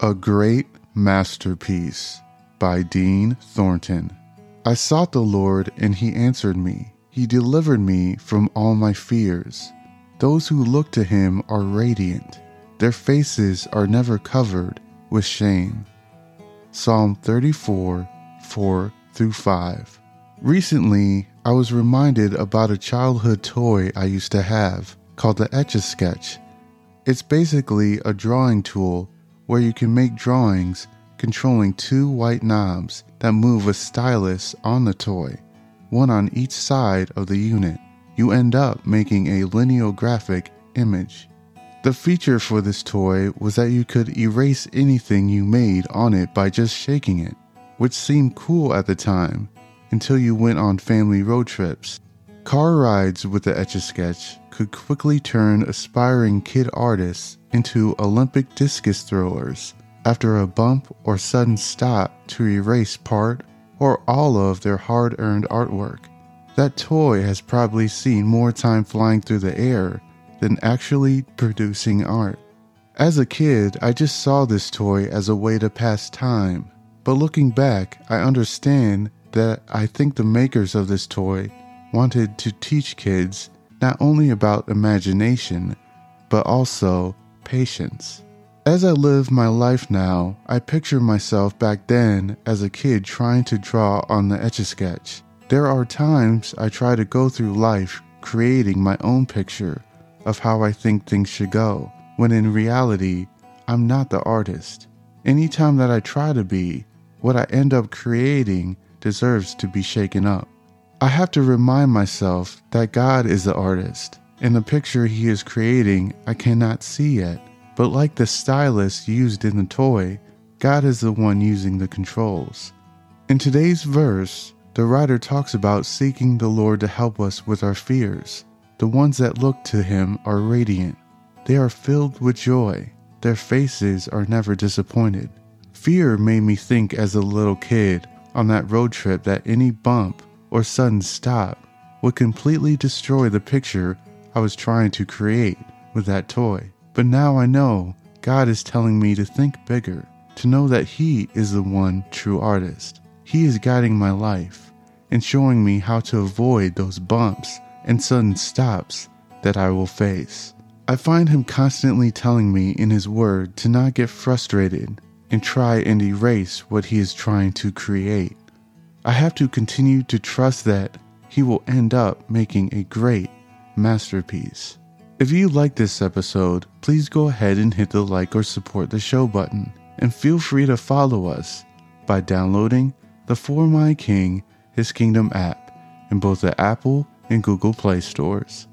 A Great Masterpiece by Dean Thornton. I sought the Lord, and he answered me. He delivered me from all my fears. Those who look to him are radiant, their faces are never covered with shame. Psalm 34 4 through 5. Recently, I was reminded about a childhood toy I used to have called the Etch a Sketch. It's basically a drawing tool where you can make drawings controlling two white knobs that move a stylus on the toy, one on each side of the unit. You end up making a lineographic image. The feature for this toy was that you could erase anything you made on it by just shaking it, which seemed cool at the time until you went on family road trips. Car rides with the Etch a Sketch could quickly turn aspiring kid artists into Olympic discus throwers after a bump or sudden stop to erase part or all of their hard earned artwork. That toy has probably seen more time flying through the air than actually producing art. As a kid, I just saw this toy as a way to pass time. But looking back, I understand that I think the makers of this toy wanted to teach kids not only about imagination, but also patience. As I live my life now, I picture myself back then as a kid trying to draw on the Etch a Sketch. There are times I try to go through life creating my own picture of how I think things should go, when in reality, I'm not the artist. Anytime that I try to be, what I end up creating deserves to be shaken up. I have to remind myself that God is the artist, and the picture He is creating I cannot see yet. But like the stylus used in the toy, God is the one using the controls. In today's verse, the writer talks about seeking the Lord to help us with our fears. The ones that look to Him are radiant, they are filled with joy, their faces are never disappointed. Fear made me think as a little kid on that road trip that any bump or sudden stop would completely destroy the picture I was trying to create with that toy. But now I know God is telling me to think bigger, to know that He is the one true artist. He is guiding my life and showing me how to avoid those bumps and sudden stops that I will face. I find Him constantly telling me in His Word to not get frustrated and try and erase what He is trying to create. I have to continue to trust that he will end up making a great masterpiece. If you like this episode, please go ahead and hit the like or support the show button, and feel free to follow us by downloading the For My King His Kingdom app in both the Apple and Google Play stores.